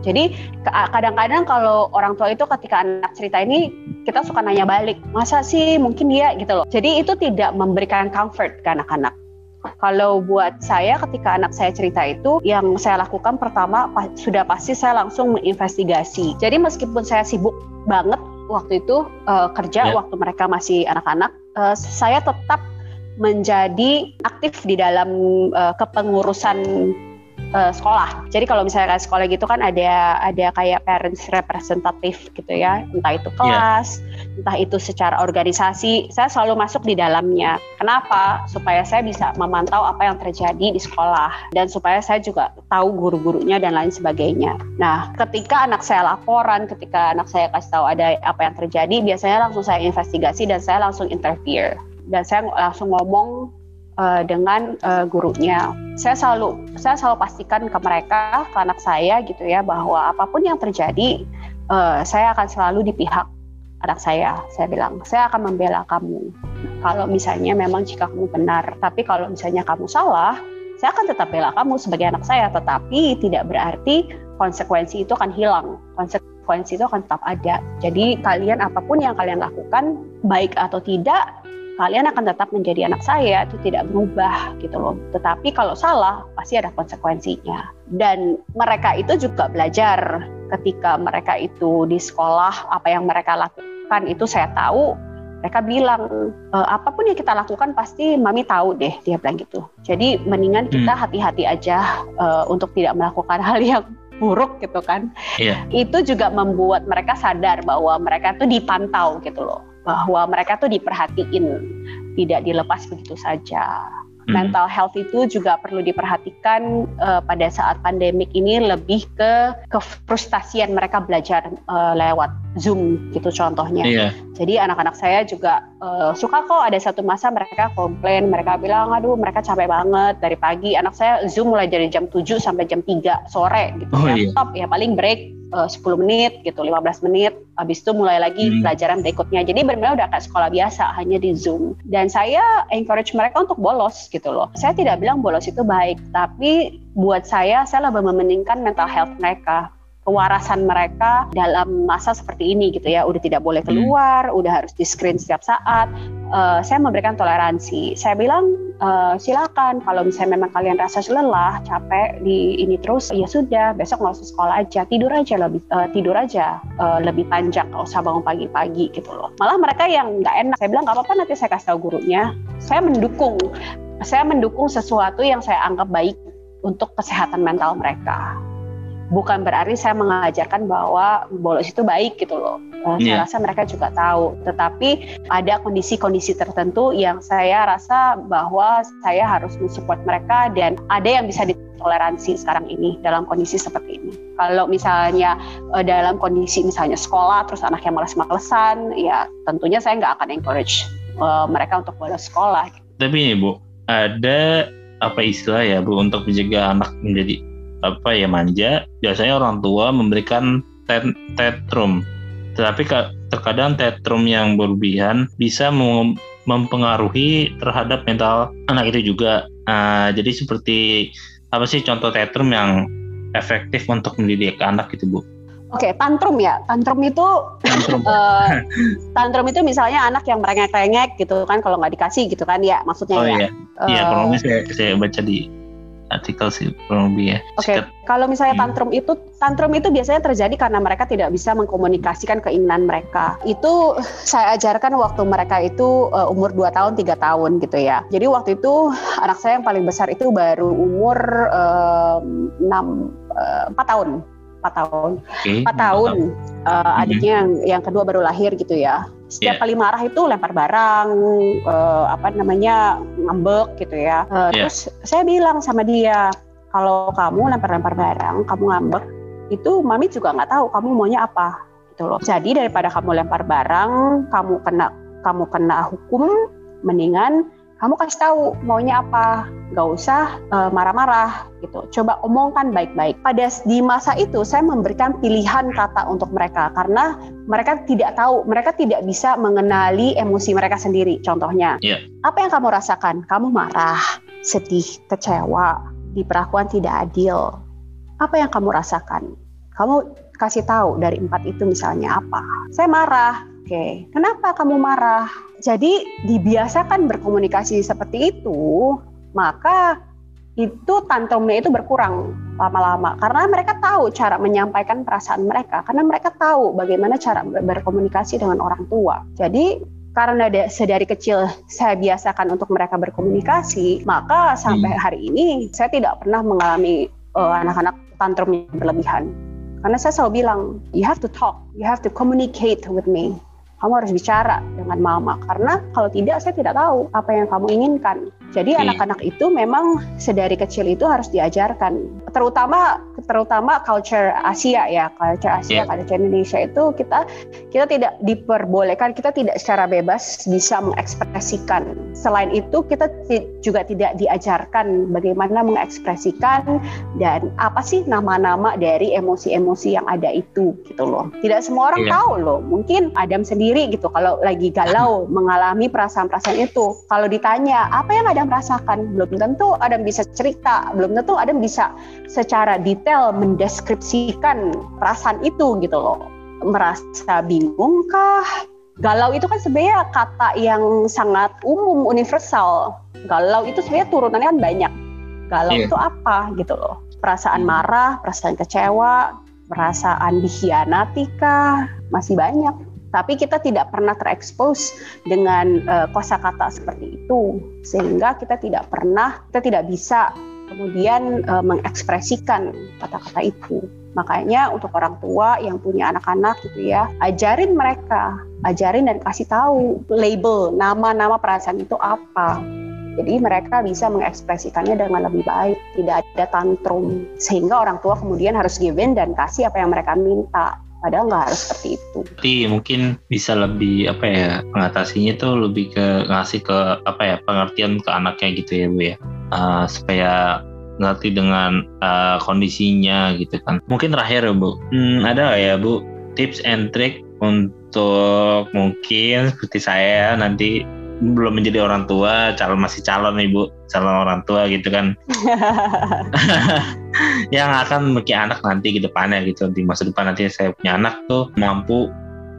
Jadi ka- kadang-kadang kalau orang tua itu ketika anak cerita ini kita suka nanya balik masa sih mungkin dia gitu loh. Jadi itu tidak memberikan comfort ke anak-anak kalau buat saya ketika anak saya cerita itu yang saya lakukan pertama pa- sudah pasti saya langsung menginvestigasi. Jadi meskipun saya sibuk banget waktu itu uh, kerja Ya. waktu mereka masih anak-anak, uh, saya tetap menjadi aktif di dalam uh, kepengurusan uh, sekolah. Jadi kalau misalnya kayak sekolah gitu kan ada ada kayak parents representative gitu ya, entah itu kelas, entah itu secara organisasi. Saya selalu masuk di dalamnya. Kenapa? Supaya saya bisa memantau apa yang terjadi di sekolah dan supaya saya juga tahu guru-gurunya dan lain sebagainya. Nah, ketika anak saya laporan, ketika anak saya kasih tahu ada apa yang terjadi, biasanya langsung saya investigasi dan saya langsung interfere dan saya langsung ngomong uh, dengan uh, gurunya. Saya selalu saya selalu pastikan ke mereka, ke anak saya gitu ya bahwa apa pun yang terjadi, uh, saya akan selalu di pihak anak saya. Saya bilang, saya akan membela kamu. Kalau misalnya memang jika kamu benar, tapi kalau misalnya kamu salah, saya akan tetap bela kamu sebagai anak saya. Tetapi tidak berarti konsekuensi itu akan hilang. Konsekuensi itu akan tetap ada. Jadi kalian apa pun yang kalian lakukan, baik atau tidak, kalian akan tetap menjadi anak saya itu tidak berubah gitu loh. Tetapi kalau salah pasti ada konsekuensinya. Dan mereka itu juga belajar ketika mereka itu di sekolah apa yang mereka lakukan itu saya tahu mereka bilang e, apa pun yang kita lakukan pasti mami tahu deh dia bilang gitu. Jadi mendingan kita hati-hati aja uh, untuk tidak melakukan [LAUGHS] hal yang buruk gitu kan. Iya. Itu juga membuat mereka sadar bahwa mereka tuh dipantau gitu loh bahwa mereka tuh diperhatiin, tidak dilepas begitu saja. Hmm. Mental health itu juga perlu diperhatikan uh, pada saat pandemik ini lebih ke kefrustasian mereka belajar uh, lewat Zoom gitu contohnya. Iya. Jadi anak-anak saya juga uh, suka kok ada satu masa mereka komplain, mereka bilang aduh mereka capek banget dari pagi. Anak saya Zoom mulai dari jam 7 sampai jam 3 sore gitu Oh, ya. iya. Top ya paling break uh, 10 menit gitu, 15 menit. Habis itu mulai lagi Hmm. pelajaran berikutnya. Jadi benar-benar udah kayak sekolah biasa hanya di Zoom. Dan saya encourage mereka untuk bolos gitu loh. Saya tidak bilang bolos itu baik, tapi buat saya saya lebih mementingkan mental health mereka kewarasan mereka dalam masa seperti ini gitu ya. Udah tidak boleh keluar udah harus di screen setiap saat. Eh, saya memberikan toleransi. Saya bilang eh, silakan kalau misalnya memang kalian rasa lelah capek di ini terus ya sudah besok nggak usah sekolah aja. Tidur aja lebih eh, tidur aja eh, lebih panjang nggak usah bangun pagi-pagi gitu loh. Malah mereka yang nggak enak. Saya bilang nggak apa-apa nanti saya kasih tahu gurunya. Saya mendukung. Saya mendukung sesuatu yang saya anggap baik untuk kesehatan mental mereka bukan berarti saya mengajarkan bahwa bolos itu baik gitu loh. Iya. Saya rasa mereka juga tahu, tetapi ada kondisi-kondisi tertentu yang saya rasa bahwa saya harus mensupport mereka dan ada yang bisa ditoleransi sekarang ini dalam kondisi seperti ini. Kalau misalnya uh, dalam kondisi misalnya sekolah terus anaknya malas-malesan, ya tentunya saya nggak akan encourage uh, mereka untuk bolos sekolah. Tapi ini Bu, ada apa istilah ya Bu untuk mencegah anak menjadi apa ya manja? Biasanya orang tua memberikan tet- tetrum. Tetapi ka- terkadang tetrum yang berlebihan bisa mem- mempengaruhi terhadap mental anak itu juga. Nah, jadi seperti apa sih contoh tetrum yang efektif untuk mendidik anak gitu Bu? Oke, tantrum ya. Tantrum itu Tantrum. [LAUGHS] eh, tantrum itu misalnya anak yang merengek-rengek gitu kan kalau nggak dikasih gitu kan ya maksudnya Oh ya. iya, iya Eh, kurang lebih saya, saya baca di artikel sih kurang lebih ya. Oke, Sikat. kalau misalnya Hmm. tantrum itu tantrum itu biasanya terjadi karena mereka tidak bisa mengkomunikasikan keinginan mereka. Itu [LAUGHS] saya ajarkan waktu mereka itu uh, umur 2 tahun, 3 tahun gitu ya. Jadi waktu itu anak saya yang paling besar itu baru umur uh, 6 uh, 4 tahun. 4 tahun. Oke. 4 tahun. Uh, adiknya yang yang kedua baru lahir gitu ya. Setiap Iya. kali marah itu lempar barang, uh, apa namanya ngambek gitu ya. Uh, Iya. Terus saya bilang sama dia, kalau kamu lempar-lempar barang, kamu ngambek, itu mami juga nggak tahu kamu maunya apa gitu loh. Jadi daripada kamu lempar barang, kamu kena kamu kena hukum, mendingan kamu kasih tahu maunya apa, nggak usah uh, marah-marah gitu. Coba omongkan baik-baik. Pada di masa itu saya memberikan pilihan kata untuk mereka karena mereka tidak tahu, mereka tidak bisa mengenali emosi mereka sendiri. Contohnya, Iya. apa yang kamu rasakan? Kamu marah, sedih, kecewa, diperlakukan tidak adil. Apa yang kamu rasakan? Kamu kasih tahu dari empat itu misalnya apa? Saya marah. Oke, kenapa kamu marah? Jadi dibiasakan berkomunikasi seperti itu, maka itu tantrumnya itu berkurang lama-lama karena mereka tahu cara menyampaikan perasaan mereka karena mereka tahu bagaimana cara berkomunikasi dengan orang tua. Jadi karena sedari kecil saya biasakan untuk mereka berkomunikasi, maka sampai hmm. hari ini saya tidak pernah mengalami uh, anak-anak tantrum yang berlebihan. Karena saya selalu bilang, you have to talk, you have to communicate with me kamu harus bicara dengan mama karena kalau tidak saya tidak tahu apa yang kamu inginkan. Jadi anak-anak itu memang sedari kecil itu harus diajarkan, terutama terutama culture Asia ya, culture Asia, yeah. culture Indonesia itu kita kita tidak diperbolehkan, kita tidak secara bebas bisa mengekspresikan. Selain itu kita juga tidak diajarkan bagaimana mengekspresikan dan apa sih nama-nama dari emosi-emosi yang ada itu gitu loh. Tidak semua orang yeah. tahu loh. Mungkin Adam sendiri gitu kalau lagi galau [LAUGHS] mengalami perasaan-perasaan itu. Kalau ditanya apa yang Adam rasakan, belum tentu Adam bisa cerita, belum tentu Adam bisa secara detail mendeskripsikan perasaan itu gitu loh. Merasa bingung kah? Galau itu kan sebenarnya kata yang sangat umum universal. Galau itu sebenarnya turunannya kan banyak. Galau yeah. itu apa gitu loh? Perasaan hmm. marah, perasaan kecewa, perasaan dikhianati kah? Masih banyak tapi kita tidak pernah terekspos dengan uh, kosakata seperti itu. Sehingga kita tidak pernah kita tidak bisa kemudian uh, mengekspresikan kata-kata itu. Makanya untuk orang tua yang punya anak-anak gitu ya ajarin mereka ajarin dan kasih tahu label nama-nama perasaan itu apa. Jadi mereka bisa mengekspresikannya dengan lebih baik, tidak ada tantrum. Sehingga orang tua kemudian harus give in dan kasih apa yang mereka minta padahal nggak harus seperti itu. Jadi mungkin bisa lebih apa ya mengatasinya tuh lebih ke ngasih ke apa ya pengertian ke anaknya gitu ya bu ya uh, supaya ngerti dengan uh, kondisinya gitu kan. Mungkin terakhir ya bu, hmm, ada gak ya bu tips and trick untuk mungkin seperti saya nanti belum menjadi orang tua, calon masih calon ibu, calon orang tua gitu kan. [LAUGHS] [LAUGHS] yang akan memiliki anak nanti ke depannya gitu. Di masa depan nanti saya punya anak tuh mampu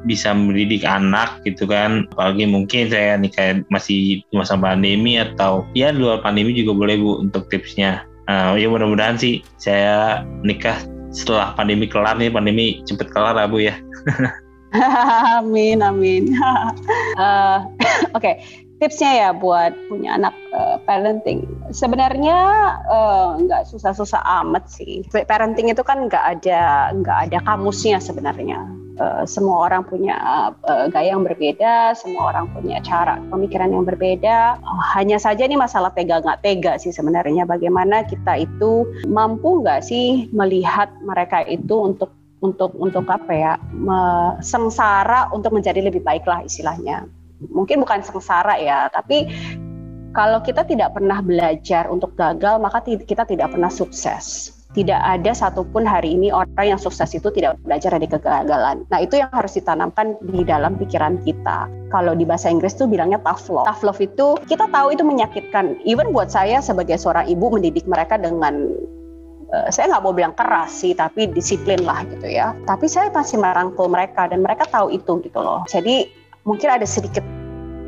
bisa mendidik anak gitu kan. Apalagi mungkin saya nikah masih masa pandemi atau ya luar pandemi juga boleh bu untuk tipsnya. Uh, ya mudah-mudahan sih saya nikah setelah pandemi kelar nih. Pandemi cepet kelar lah bu ya. [LAUGHS] Amin amin. Uh, [LAUGHS] [LAUGHS] oke. okay tipsnya ya buat punya anak uh, parenting. Sebenarnya uh, nggak susah-susah amat sih. Parenting itu kan nggak ada nggak ada kamusnya sebenarnya. Uh, semua orang punya uh, gaya yang berbeda semua orang punya cara pemikiran yang berbeda. Uh, hanya saja ini masalah tega nggak tega sih sebenarnya. Bagaimana kita itu mampu nggak sih melihat mereka itu untuk untuk untuk apa ya sengsara untuk menjadi lebih baik lah istilahnya mungkin bukan sengsara ya, tapi kalau kita tidak pernah belajar untuk gagal, maka kita tidak pernah sukses. Tidak ada satupun hari ini orang yang sukses itu tidak belajar dari kegagalan. Nah itu yang harus ditanamkan di dalam pikiran kita. Kalau di bahasa Inggris tuh bilangnya tough love. Tough love itu kita tahu itu menyakitkan. Even buat saya sebagai seorang ibu mendidik mereka dengan uh, saya nggak mau bilang keras sih, tapi disiplin lah gitu ya. Tapi saya masih merangkul mereka dan mereka tahu itu gitu loh. Jadi mungkin ada sedikit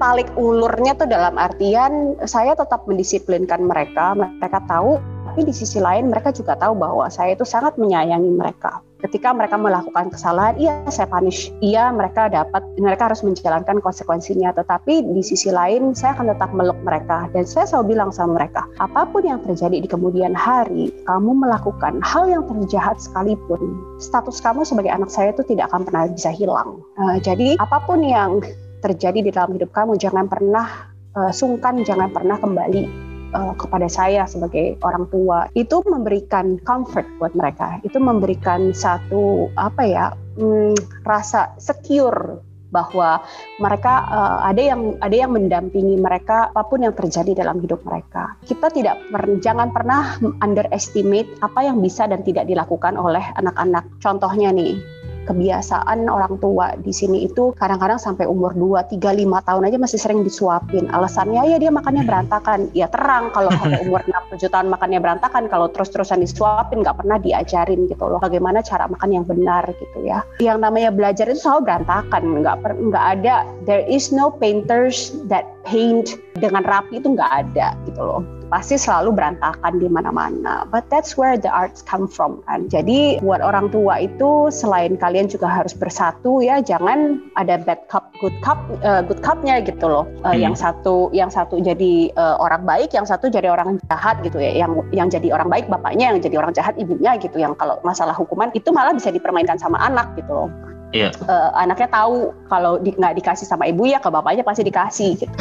talik ulurnya tuh dalam artian saya tetap mendisiplinkan mereka, mereka tahu, tapi di sisi lain mereka juga tahu bahwa saya itu sangat menyayangi mereka. Ketika mereka melakukan kesalahan, iya saya punish, iya mereka dapat, mereka harus menjalankan konsekuensinya. Tetapi di sisi lain saya akan tetap meluk mereka dan saya selalu bilang sama mereka, apa pun yang terjadi di kemudian hari, kamu melakukan hal yang terjahat sekalipun, status kamu sebagai anak saya itu tidak akan pernah bisa hilang. Uh, jadi apa pun yang terjadi di dalam hidup kamu jangan pernah uh, sungkan jangan pernah kembali uh, kepada saya sebagai orang tua itu memberikan comfort buat mereka itu memberikan satu apa ya hmm, rasa secure bahwa mereka uh, ada yang ada yang mendampingi mereka apa pun yang terjadi dalam hidup mereka. Kita tidak per, jangan pernah underestimate apa yang bisa dan tidak dilakukan oleh anak-anak. Contohnya nih, kebiasaan orang tua di sini itu kadang-kadang sampai umur 2, 3, 5 tahun aja masih sering disuapin. Alasannya ya dia makannya berantakan. Ya terang kalau [LAUGHS] sampai umur 6, 7 tahun makannya berantakan kalau terus-terusan disuapin nggak pernah diajarin gitu loh. Bagaimana cara makan yang benar gitu ya. Yang namanya belajar itu selalu berantakan. Nggak, nggak ada, there is no painters that paint dengan rapi itu nggak ada gitu loh pasti selalu berantakan di mana-mana. But that's where the arts come from kan. Jadi buat orang tua itu selain kalian juga harus bersatu ya, jangan ada bad cup, good cup, uh, good cupnya gitu loh. Uh, hmm. Yang satu, yang satu jadi uh, orang baik, yang satu jadi orang jahat gitu ya. Yang yang jadi orang baik bapaknya, yang jadi orang jahat ibunya gitu. Yang kalau masalah hukuman itu malah bisa dipermainkan sama anak gitu loh yeah. Iya. uh, anaknya tahu kalau di, nggak dikasih sama ibu ya ke bapaknya pasti dikasih gitu.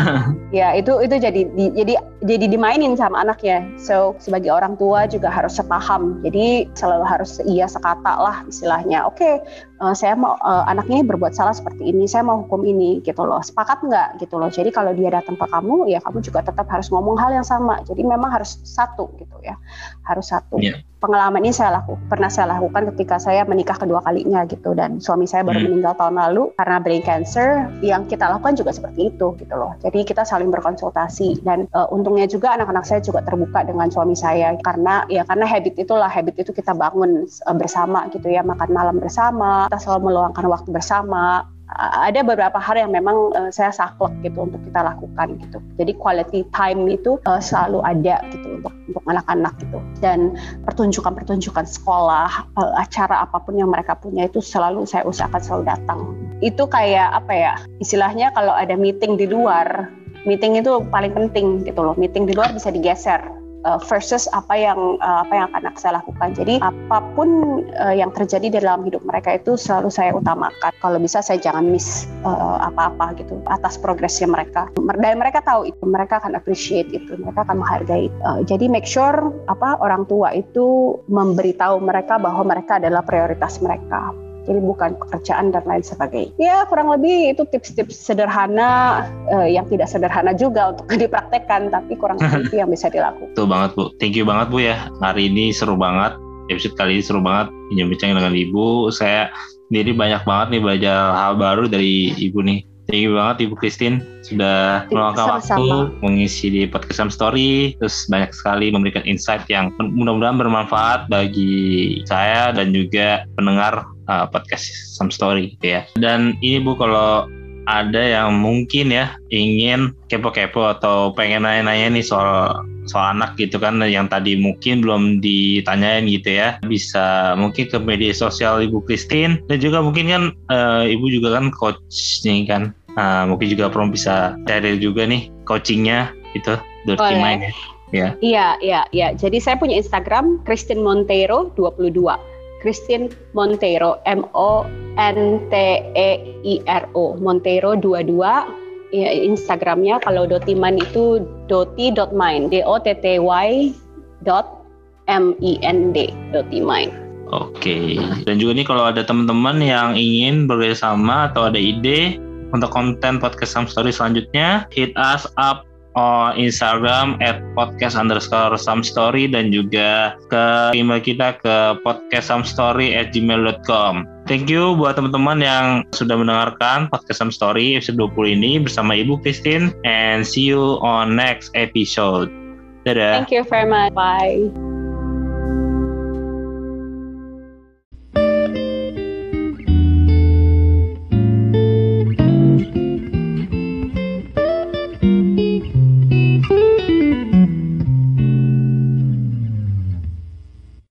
[LAUGHS] ya itu itu jadi di, jadi jadi dimainin sama anaknya. So sebagai orang tua juga harus sepaham. Jadi selalu harus iya sekata lah istilahnya. Oke, okay, uh, eh, saya mau uh, anaknya berbuat salah seperti ini, saya mau hukum ini gitu loh. Sepakat nggak gitu loh. Jadi kalau dia datang ke kamu, ya kamu juga tetap harus ngomong hal yang sama. Jadi memang harus satu gitu ya, harus satu. Yeah pengalaman ini saya lakukan pernah saya lakukan ketika saya menikah kedua kalinya gitu dan suami saya baru hmm. meninggal tahun lalu karena brain cancer yang kita lakukan juga seperti itu gitu loh jadi kita saling berkonsultasi dan uh, untungnya juga anak-anak saya juga terbuka dengan suami saya karena ya karena habit itulah habit itu kita bangun uh, bersama gitu ya makan malam bersama kita selalu meluangkan waktu bersama ada beberapa hal yang memang uh, saya saklek gitu untuk kita lakukan gitu. Jadi quality time itu uh, selalu ada gitu untuk anak-anak gitu. Dan pertunjukan-pertunjukan sekolah, uh, acara apa pun yang mereka punya itu selalu saya usahakan selalu datang. Itu kayak apa ya? Istilahnya kalau ada meeting di luar, meeting itu paling penting gitu loh. Meeting di luar bisa digeser uh, versus apa yang uh, apa yang akan saya lakukan. Jadi apa pun uh, yang terjadi di dalam hidup mereka itu selalu saya utamakan. Kalau bisa saya jangan miss apa-apa uh, gitu atas progresnya mereka. Dan mereka tahu itu, mereka akan appreciate itu, mereka akan menghargai. Uh, jadi make sure apa orang tua itu memberitahu mereka bahwa mereka adalah prioritas mereka jadi bukan pekerjaan dan lain sebagainya. Ya kurang lebih itu tips-tips sederhana uh, yang tidak sederhana juga untuk [LAUGHS] dipraktekkan, tapi kurang lebih itu yang bisa dilakukan. Tuh banget Bu, thank you banget Bu ya. Hari ini seru banget, episode kali ini seru banget bincang-bincang dengan Ibu. Saya sendiri banyak banget nih belajar hal baru dari Ibu nih. Thank you banget Ibu Christine sudah meluangkan waktu mengisi di podcast Some Story, terus banyak sekali memberikan insight yang mudah-mudahan bermanfaat bagi saya dan juga pendengar uh, podcast Some Story gitu ya. Dan ini Bu kalau ada yang mungkin ya ingin kepo-kepo atau pengen nanya-nanya nih soal soal anak gitu kan yang tadi mungkin belum ditanyain gitu ya bisa mungkin ke media sosial Ibu Christine dan juga mungkin kan uh, Ibu juga kan coach nih kan uh, mungkin juga perlu bisa cari juga nih coachingnya itu Dirty Mind ya. ya. Iya, iya, iya. Jadi saya punya Instagram Christine Montero 22 Christine Montero M O N T E I R O Montero 22 ya, Instagramnya kalau Dotiman itu doti.mind D O T T Y dot M I N D Dotiman. Oke. Dan juga nih kalau ada teman-teman yang ingin bekerjasama atau ada ide untuk konten podcast Some Story selanjutnya, hit us up on Instagram at podcast underscore some story dan juga ke email kita ke podcast some story at gmail.com. Thank you buat teman-teman yang sudah mendengarkan podcast some story episode 20 ini bersama Ibu Christine and see you on next episode. Dadah. Thank you very much. Bye.